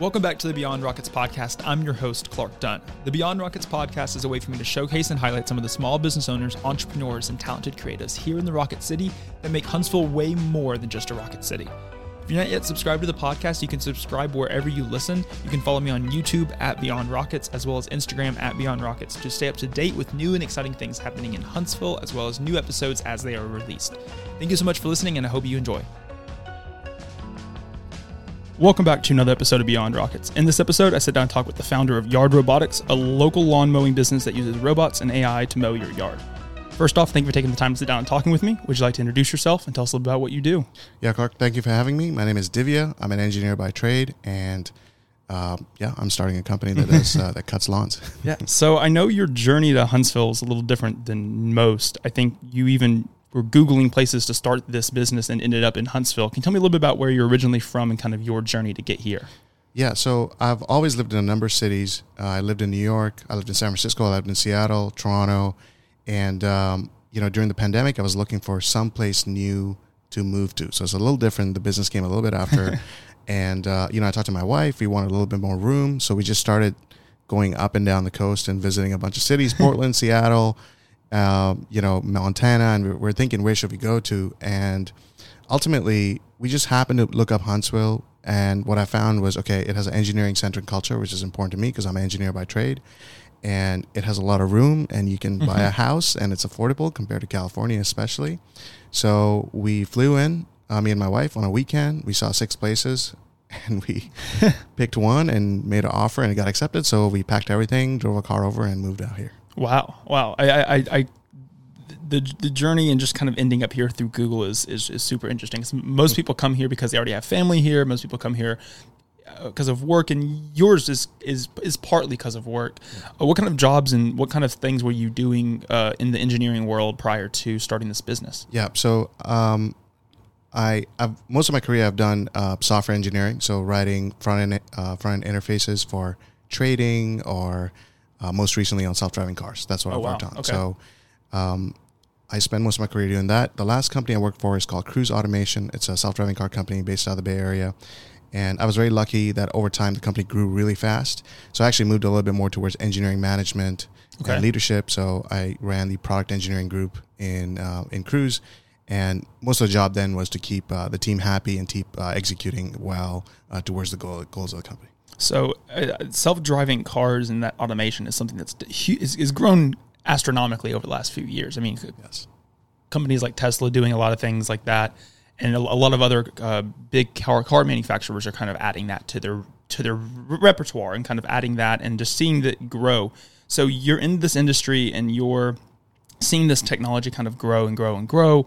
Welcome back to the Beyond Rockets podcast. I'm your host, Clark Dunn. The Beyond Rockets podcast is a way for me to showcase and highlight some of the small business owners, entrepreneurs, and talented creatives here in the Rocket City that make Huntsville way more than just a Rocket City. If you're not yet subscribed to the podcast, you can subscribe wherever you listen. You can follow me on YouTube at Beyond Rockets as well as Instagram at Beyond Rockets to stay up to date with new and exciting things happening in Huntsville as well as new episodes as they are released. Thank you so much for listening, and I hope you enjoy. Welcome back to another episode of Beyond Rockets. In this episode, I sit down and talk with the founder of Yard Robotics, a local lawn mowing business that uses robots and AI to mow your yard. First off, thank you for taking the time to sit down and talking with me. Would you like to introduce yourself and tell us a little about what you do? Yeah, Clark, thank you for having me. My name is Divya. I'm an engineer by trade, and uh, yeah, I'm starting a company that does uh, that cuts lawns. Yeah. So I know your journey to Huntsville is a little different than most. I think you even were Googling places to start this business and ended up in Huntsville. Can you tell me a little bit about where you're originally from and kind of your journey to get here? Yeah, so I've always lived in a number of cities. Uh, I lived in New York, I lived in San Francisco, I lived in Seattle, Toronto, and um, you know during the pandemic, I was looking for some place new to move to. So it's a little different. The business came a little bit after, and uh, you know I talked to my wife. We wanted a little bit more room, so we just started going up and down the coast and visiting a bunch of cities: Portland, Seattle, uh, you know, Montana, and we're thinking where should we go to? And ultimately, we just happened to look up Huntsville, and what I found was okay, it has an engineering centric culture, which is important to me because I'm an engineer by trade, and it has a lot of room, and you can mm-hmm. buy a mm-hmm. house, and it's affordable compared to California, especially. So we flew in, uh, me and my wife, on a weekend. We saw six places, and we picked one and made an offer, and it got accepted. So we packed everything, drove a car over, and moved out here. Wow, wow! I, I, I, the the journey and just kind of ending up here through Google is is, is super interesting. Most people come here because they already have family here. Most people come here because uh, of work, and yours is is is partly because of work. Uh, what kind of jobs and what kind of things were you doing uh, in the engineering world prior to starting this business? Yeah, so um, I I've, most of my career I've done uh, software engineering, so writing front end uh, front end interfaces for trading or uh, most recently on self-driving cars. That's what oh, I've wow. worked on. Okay. So um, I spend most of my career doing that. The last company I worked for is called Cruise Automation. It's a self-driving car company based out of the Bay Area. And I was very lucky that over time the company grew really fast. So I actually moved a little bit more towards engineering management okay. and leadership. So I ran the product engineering group in uh, in Cruise, and most of the job then was to keep uh, the team happy and keep uh, executing well uh, towards the goal, goals of the company. So, uh, self-driving cars and that automation is something that's is, is grown astronomically over the last few years. I mean, yes. companies like Tesla doing a lot of things like that, and a, a lot of other uh, big car car manufacturers are kind of adding that to their to their repertoire and kind of adding that and just seeing that grow. So you're in this industry and you're seeing this technology kind of grow and grow and grow.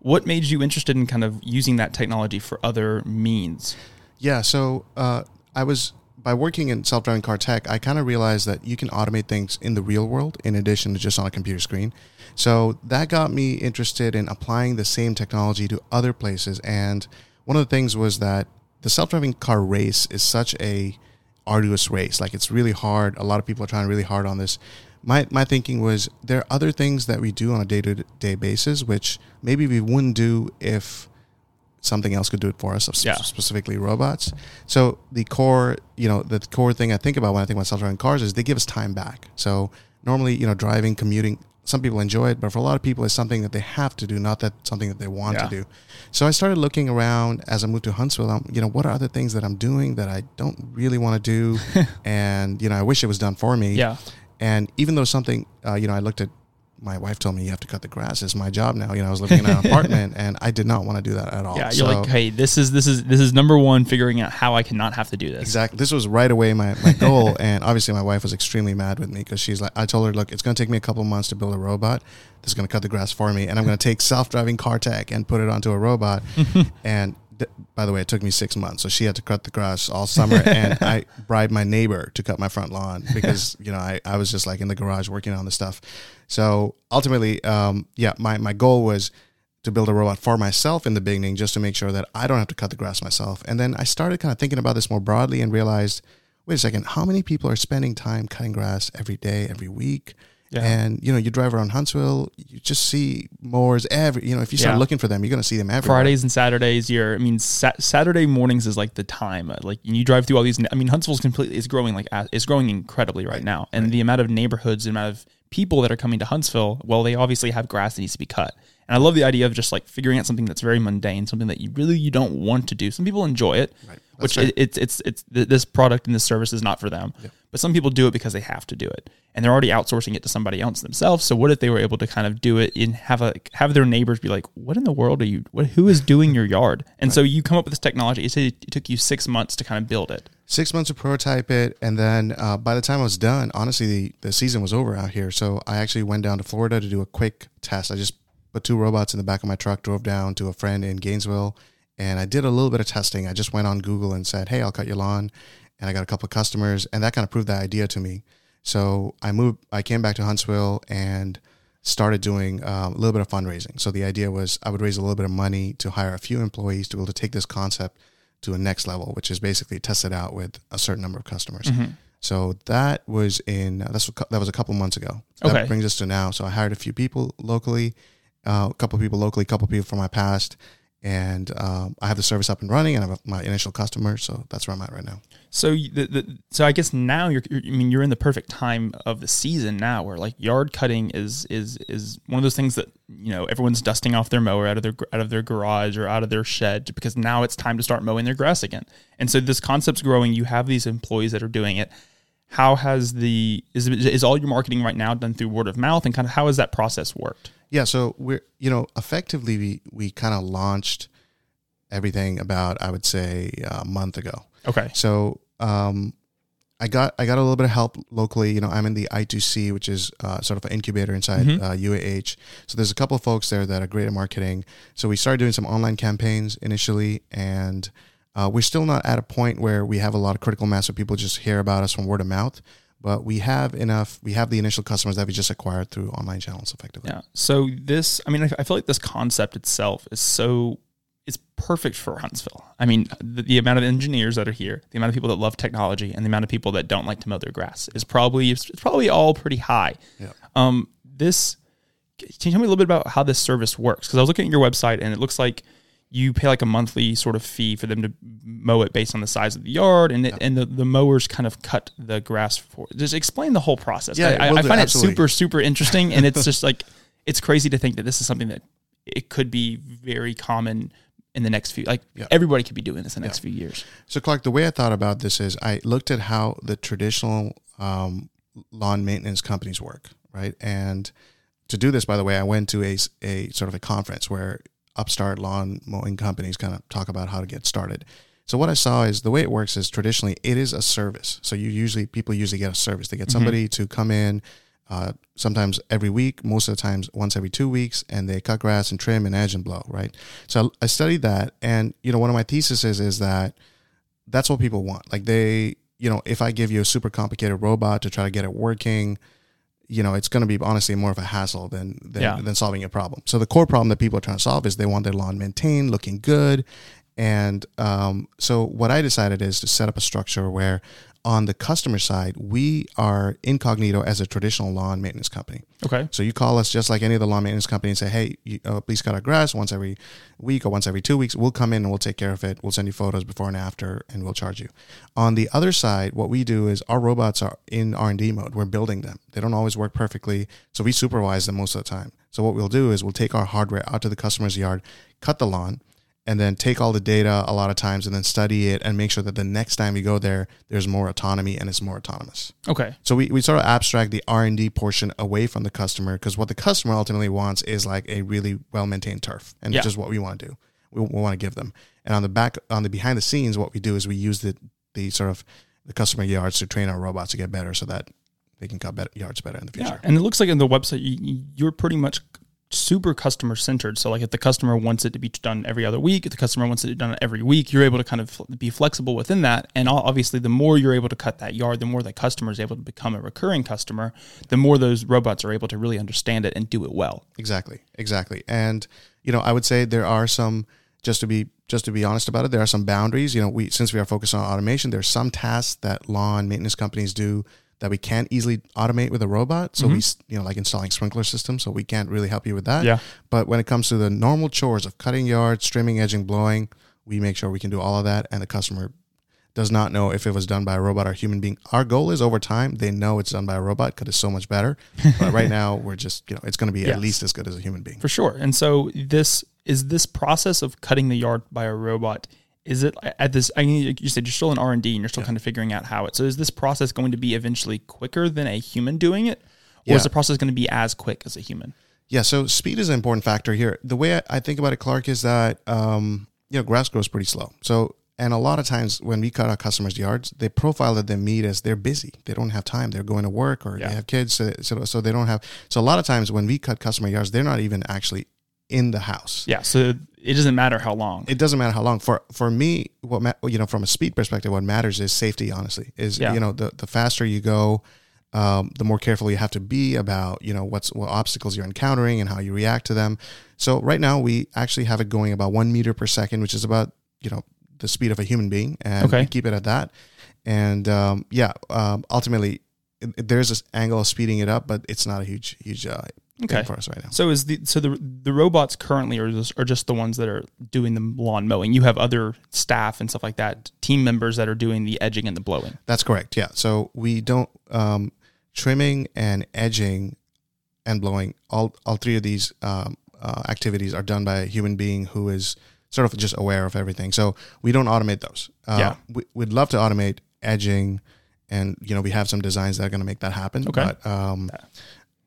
What made you interested in kind of using that technology for other means? Yeah, so uh, I was by working in self-driving car tech, I kind of realized that you can automate things in the real world in addition to just on a computer screen. So that got me interested in applying the same technology to other places. And one of the things was that the self-driving car race is such a arduous race. Like it's really hard. A lot of people are trying really hard on this. My my thinking was there are other things that we do on a day-to-day basis which maybe we wouldn't do if something else could do it for us, yeah. specifically robots. So the core, you know, the core thing I think about when I think about self-driving cars is they give us time back. So normally, you know, driving, commuting, some people enjoy it, but for a lot of people, it's something that they have to do, not that something that they want yeah. to do. So I started looking around as I moved to Huntsville. I'm, you know, what are other things that I'm doing that I don't really want to do, and you know, I wish it was done for me. Yeah. And even though something, uh, you know, I looked at my wife told me you have to cut the grass. It's my job now. You know, I was living in an apartment and I did not want to do that at all. Yeah, you're so, like, hey, this is this is this is number one, figuring out how I cannot have to do this. Exactly. This was right away my, my goal. and obviously my wife was extremely mad with me because she's like I told her, look, it's gonna take me a couple months to build a robot that's gonna cut the grass for me, and I'm gonna take self driving car tech and put it onto a robot. and by the way, it took me six months. So she had to cut the grass all summer, and I bribed my neighbor to cut my front lawn because you know I, I was just like in the garage working on the stuff. So ultimately, um, yeah, my my goal was to build a robot for myself in the beginning, just to make sure that I don't have to cut the grass myself. And then I started kind of thinking about this more broadly and realized, wait a second, how many people are spending time cutting grass every day, every week? Yeah. And you know, you drive around Huntsville, you just see mowers every. You know, if you start Yeah. looking for them, you're going to see them everywhere. Fridays and Saturdays, you're. I mean, sa- Saturday mornings is like the time. uh, Like you drive through all these. I mean, Huntsville's completely is growing like it's growing incredibly right, now, and the amount of neighborhoods, the amount of people that are coming to Huntsville. Well, they obviously have grass that needs to be cut, and I love the idea of just like figuring out something that's very mundane, something that you really you don't want to do. Some people enjoy it, Right. Which it, it's it's it's th- this product and this service is not for them. But some people do it because they have to do it, and they're already outsourcing it to somebody else themselves. So what if they were able to kind of do it and have a have their neighbors be like, "What in the world are you? What, who is doing your yard?" And so you come up with this technology. Said it took you six months to kind of build it. six months to prototype it, and then uh, by the time I was done, honestly, the, the season was over out here. So I actually went down to Florida to do a quick test. I just put two robots in the back of my truck, drove down to a friend in Gainesville, and I did a little bit of testing. I just went on Google and said, "Hey, I'll cut your lawn," and I got a couple of customers, and that kind of proved that idea to me. So I moved. I came back to Huntsville and started doing um, a little bit of fundraising. So the idea was I would raise a little bit of money to hire a few employees to be able to take this concept to a next level, which is basically test it out with a certain number of customers. Mm-hmm. So that was in that's that was a couple months ago. So Okay. That brings us to now. So I hired a few people locally, uh, a couple people locally, a couple people from my past, and um, I have the service up and running, and I have my initial customer. So that's where I'm at right now. So the, the so I guess now you're, you're I mean you're in the perfect time of the season now where like yard cutting is is is one of those things that you know everyone's dusting off their mower out of their out of their garage or out of their shed because now it's time to start mowing their grass again. And so this concept's growing. You have these employees that are doing it. How has the is is all your marketing right now done through word of mouth and kind of how has that process worked? Yeah, so we're you know effectively we we kind of launched everything about I would say a month ago. Okay. So um, I got I got a little bit of help locally. You know, I'm in the I2C, which is uh, sort of an incubator inside Mhm. uh, UAH. So there's a couple of folks there that are great at marketing. So we started doing some online campaigns initially, and uh, we're still not at a point where we have a lot of critical mass of people just hear about us from word of mouth. But we have enough. We have the initial customers that we just acquired through online channels, effectively. Yeah. So this, I mean, I I feel like this concept itself is so it's perfect for Huntsville. I mean, the, the amount of engineers that are here, the amount of people that love technology, and the amount of people that don't like to mow their grass is probably it's probably all pretty high. Yeah. Um, this can you tell me a little bit about how this service works? Because I was looking at your website and it looks like you pay like a monthly sort of fee for them to mow it based on the size of the yard, and it, and the, the mowers kind of cut the grass for. Just explain the whole process. Yeah, I, will I find it super super interesting, and it's just like it's crazy to think that this is something that it could be very common in the next few. Like Yeah. everybody could be doing this in the next few years. So, Clark, the way I thought about this is I looked at how the traditional um, lawn maintenance companies work, right? And to do this, by the way, I went to a, a sort of a conference where upstart lawn mowing companies kind of talk about how to get started. So what I saw is the way it works is traditionally it is a service. So you usually people usually get a service. They get somebody to come in, uh, sometimes every week, most of the times once every two weeks, and they cut grass and trim and edge and blow. Right. So I studied that, and you know one of my theses is is that that's what people want. Like they, you know, if I give you a super complicated robot to try to get it working, you know, it's going to be honestly more of a hassle than than, Yeah. than solving a problem. So the core problem that people are trying to solve is they want their lawn maintained, looking good, and um, so what I decided is to set up a structure where on the customer side we are incognito as a traditional lawn maintenance company. Okay. So you call us just like any of the lawn maintenance company and say, "Hey, you, uh, please cut our grass once every week or once every two weeks. We'll come in and we'll take care of it. We'll send you photos before and after, and we'll charge you." On the other side, what we do is our robots are in R and D mode. We're building them. They don't always work perfectly, so we supervise them most of the time. So what we'll do is we'll take our hardware out to the customer's yard, cut the lawn, and then take all the data a lot of times and then study it and make sure that the next time you go there, there's more autonomy and it's more autonomous. Okay. So we, we sort of abstract the R and D portion away from the customer because what the customer ultimately wants is like a really well maintained turf, and Yeah. it's just what we want to do. We, we want to give them. And on the back, on the behind the scenes, what we do is we use the the sort of the customer yards to train our robots to get better, so that they can cut better, yards better in the future. Yeah, and it looks like in the website you, you're pretty much super customer centered. So like if the customer wants it to be done every other week, if the customer wants it done every week, you're able to kind of be flexible within that. And obviously, the more you're able to cut that yard, the more the customer is able to become a recurring customer, the more those robots are able to really understand it and do it well. Exactly, exactly. And you know, I would say there are some just to be just to be honest about it, there are some boundaries. You know, we since we are focused on automation, there's some tasks that lawn maintenance companies do that we can't easily automate with a robot. So we, mm-hmm. you know, like installing sprinkler systems. So we can't really help you with that. Yeah. But when it comes to the normal chores of cutting yards, trimming, edging, blowing, we make sure we can do all of that, and the customer does not know if it was done by a robot or a human being. Our goal is over time they know it's done by a robot because it's so much better. But right now we're just you know it's going to be Yes. at least as good as a human being. For sure. And so this is this process of cutting the yard by a robot. Is it at this? I mean, you said you're still in R and D and you're still kind of figuring out how it. So is this process going to be eventually quicker than a human doing it, or Yeah. is the process going to be as quick as a human? Yeah, so speed is an important factor here. The way I, I think about it, Clark, is that um, you know grass grows pretty slow. So, and a lot of times when we cut our customers' yards, they profile that they meet as they're busy. They don't have time. They're going to work or Yeah. they have kids, so, so so they don't have. So a lot of times when we cut customer yards, they're not even actually in the house. Yeah. So it doesn't matter how long. It doesn't matter how long. For for me, what ma- you know from a speed perspective, what matters is safety. Honestly, is Yeah. you know the the faster you go, um, the more careful you have to be about you know what's what obstacles you're encountering and how you react to them. So right now we actually have it going about one meter per second, which is about you know the speed of a human being, and Okay. we keep it at that. And um, yeah, um, ultimately there's this angle of speeding it up, but it's not a huge huge uh, Okay. for us right now. So is the so the the robots currently are just, are just the ones that are doing the lawn mowing. You have other staff and stuff like that, team members that are doing the edging and the blowing. That's correct. Yeah. So we don't um, trimming and edging and blowing. All all three of these um, uh, activities are done by a human being who is sort of just aware of everything. So we don't automate those. Uh, Yeah. We, we'd love to automate edging, and you know we have some designs that are going to make that happen. Okay. But um,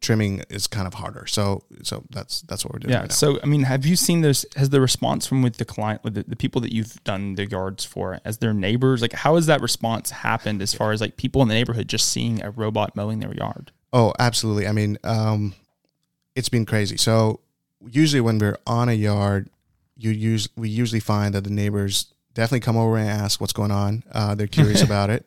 trimming is kind of harder. So so that's that's what we're doing. Yeah. Right now. So I mean, have you seen this? Has the response from with the client, with the, the people that you've done the yards for, as their neighbors, like how has that response happened as far as like people in the neighborhood just seeing a robot mowing their yard? Oh, absolutely. I mean, um, it's been crazy. So usually when we're on a yard, you use we usually find that the neighbors definitely come over and ask what's going on. Uh, they're curious about it.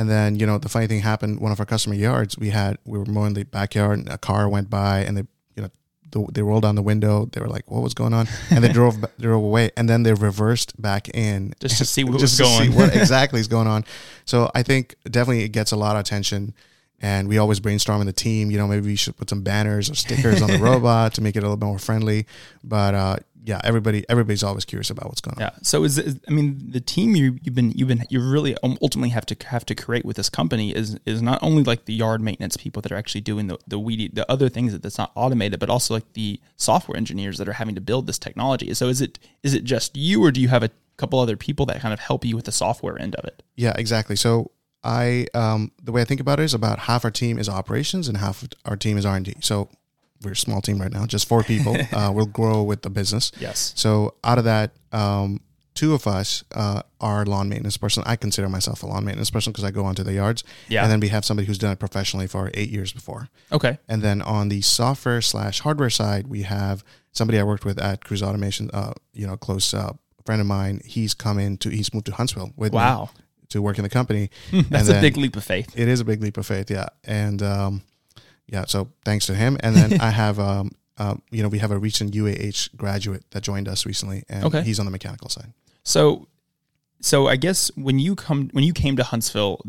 And then you know the funny thing happened. One of our customer yards, we had we were mowing the backyard, and a car went by, and they you know the, they rolled down the window. They were like, "What was going on?" And they drove drove away, and then they reversed back in Just to see what just was to going. see what exactly is going on. So I think definitely it gets a lot of attention. And we always brainstorm in the team. You know, maybe we should put some banners or stickers on the robot to make it a little bit more friendly. But uh, yeah, everybody everybody's always curious about what's going on. Yeah. So is, is I mean the team you you've been you've been you really ultimately have to have to create with this company is is not only like the yard maintenance people that are actually doing the the weedy the other things that that's not automated, but also like the software engineers that are having to build this technology. So is it is it just you or do you have a couple other people that kind of help you with the software end of it? Yeah, exactly. So I um, the way I think about it is about half our team is operations and half our team is R and D. So we're a small team right now, just four people. uh, we'll grow with the business. Yes. So out of that, um, two of us uh, are lawn maintenance person. I consider myself a lawn maintenance person because I go onto the yards. Yeah. And then we have somebody who's done it professionally for eight years before. Okay. And then on the software slash hardware side, we have somebody I worked with at Cruise Automation. Uh, you know, close uh, friend of mine. He's come in to he's moved to Huntsville with me Wow. To work in the company. That's And a big leap of faith. It is a big leap of faith, yeah. And um, yeah, so thanks to him. And then I have, um, um, you know, we have a recent UAH graduate that joined us recently, and Okay. he's on the mechanical side. So, so I guess when you come when you came to Huntsville,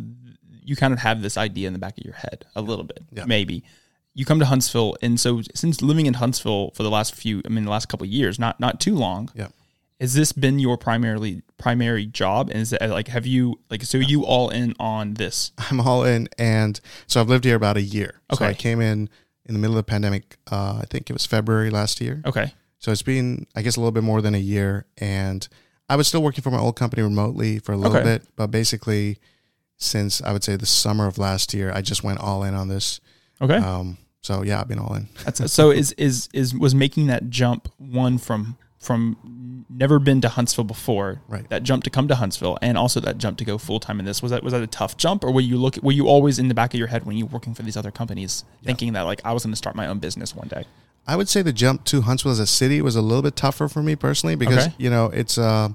you kind of have this idea in the back of your head a little bit, Yeah. maybe. You come to Huntsville, and so since living in Huntsville for the last few, I mean, the last couple of years, not not too long, Yeah. Has this been your primarily primary job? And is it like have you like so you all in on this? I'm all in, and so I've lived here about a year. okay So I came in in the middle of the pandemic. Uh, I think it was February last year. Okay, So it's been, I guess, a little bit more than a year, and I was still working for my old company remotely for a little Okay. bit, but basically, since I would say the summer of last year, I just went all in on this. okay. Um, so yeah, I've been all in. That's so is is is was making that jump one from from never been to Huntsville before, Right. That jump to come to Huntsville, and also that jump to go full time in this was that was that a tough jump, or were you look were you always in the back of your head when you were working for these other companies, thinking that like I was going to start my own business one day? I would say the jump to Huntsville as a city was a little bit tougher for me personally because Okay. you know it's uh,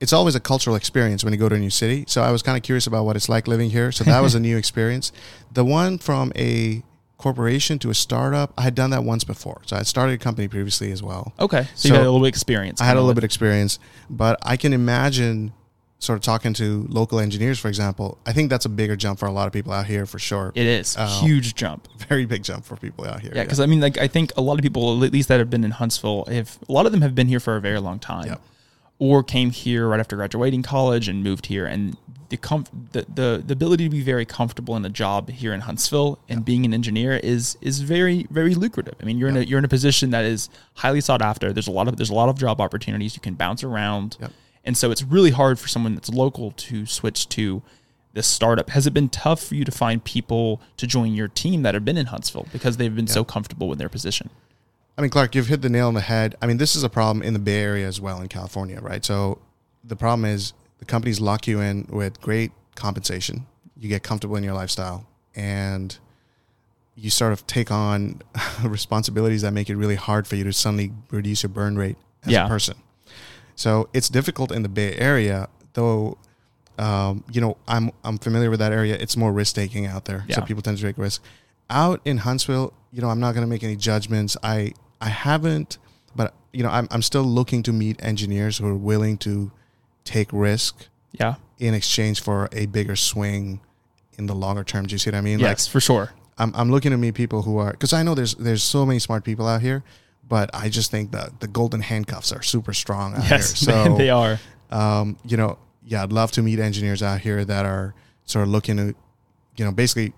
it's always a cultural experience when you go to a new city. So I was kind of curious about what it's like living here. So that was a new experience. The one from a corporation to a startup, I had done that once before. So I had started a company previously as well. Okay, so, So you had a little bit of experience. I had a little bit of experience, but I can imagine sort of talking to local engineers, for example, I think that's a bigger jump for a lot of people out here for sure. It is Uh, huge jump. Very big jump for people out here. Yeah, because I mean, like I think a lot of people, at least that have been in Huntsville, if a lot of them have been here for a very long time, Yep. Or came here right after graduating college and moved here, and the com- the, the the ability to be very comfortable in a job here in Huntsville and being an engineer is is very very lucrative. I mean, you're in a you're in a position that is highly sought after. There's a lot of there's a lot of job opportunities. You can bounce around, Yep. and so it's really hard for someone that's local to switch to this startup. Has it been tough for you to find people to join your team that have been in Huntsville because they've been so comfortable with their position? I mean, Clark, you've hit the nail on the head. I mean, this is a problem in the Bay Area as well in California, right? So the problem is the companies lock you in with great compensation. You get comfortable in your lifestyle and you sort of take on responsibilities that make it really hard for you to suddenly reduce your burn rate as Yeah. a person. So it's difficult in the Bay Area, though. Um, you know, I'm I'm familiar with that area. It's more risk taking out there, so Yeah. people tend to take risk. Out in Huntsville, you know, I'm not going to make any judgments. I I haven't, but you know, I'm I'm still looking to meet engineers who are willing to take risk Yeah. in exchange for a bigger swing in the longer term. Do you see what I mean? Yes, for sure. I'm I'm looking to meet people who are because I know there's there's so many smart people out here, but I just think that the golden handcuffs are super strong out Yes, here. So they are. um, you know, yeah, I'd love to meet engineers out here that are sort of looking to, you know, basically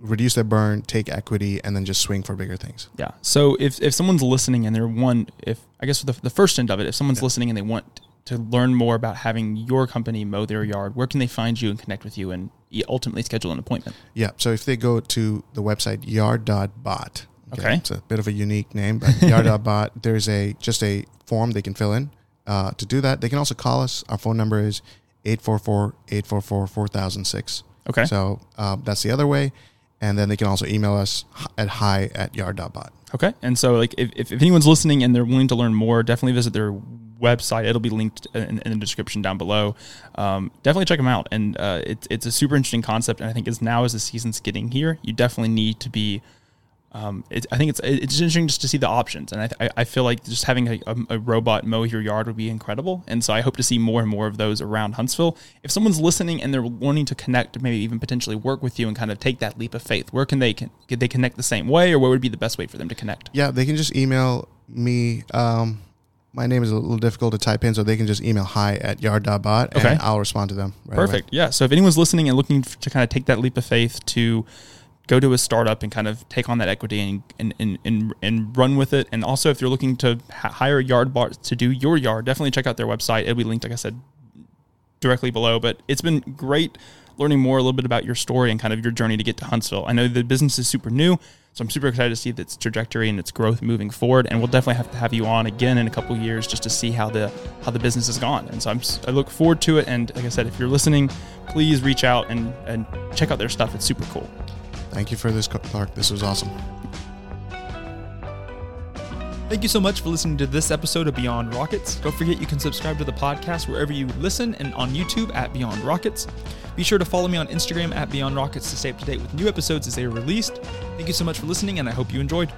reduce their burn, take equity, and then just swing for bigger things. Yeah. So if, if someone's listening and they're one, if I guess the, the first end of it, if someone's listening and they want to learn more about having your company mow their yard, where can they find you and connect with you and ultimately schedule an appointment? Yeah. So if they go to the website yard.bot, Okay. it's a bit of a unique name, but yard.bot, there's a just a form they can fill in. Uh, to do that, they can also call us. Our phone number is 844-844-4006. Okay. So um, that's the other way. And then they can also email us at hi at yard.bot. Okay. And so, like, if, if, anyone's listening and they're willing to learn more, definitely visit their website. It'll be linked in, in the description down below. Um, definitely check them out. And uh, it's it's a super interesting concept. And I think as now as the season's getting here, you definitely need to be. Um, it, I think it's it's interesting just to see the options, and I, I- I feel like just having a, a, robot mow your yard would be incredible. And so I hope to see more and more of those around Huntsville. If someone's listening and they're wanting to connect, maybe even potentially work with you and kind of take that leap of faith, where can they can, can they connect the same way, or what would be the best way for them to connect? Yeah, they can just email me. Um, my name is a little difficult to type in, so they can just email hi at yard.bot Okay. and I'll respond to them. Right away. Perfect. Yeah. So if anyone's listening and looking to kind of take that leap of faith to go to a startup and kind of take on that equity and and, and, and, and run with it, and also if you're looking to hire a yard bot to do your yard, definitely check out their website. It'll be linked, like I said, directly below. But it's been great learning more a little bit about your story and kind of your journey to get to Huntsville. I know the business is super new, so I'm super excited to see its trajectory and its growth moving forward. And we'll definitely have to have you on again in a couple years just to see how the how the business has gone. And so I'm I look forward to it. And like I said, if you're listening, please reach out and and check out their stuff. It's super cool. Thank you for this, Clark. This was awesome. Thank you so much for listening to this episode of Beyond Rockets. Don't forget you can subscribe to the podcast wherever you listen and on YouTube at Beyond Rockets. Be sure to follow me on Instagram at Beyond Rockets to stay up to date with new episodes as they are released. Thank you so much for listening, and I hope you enjoyed.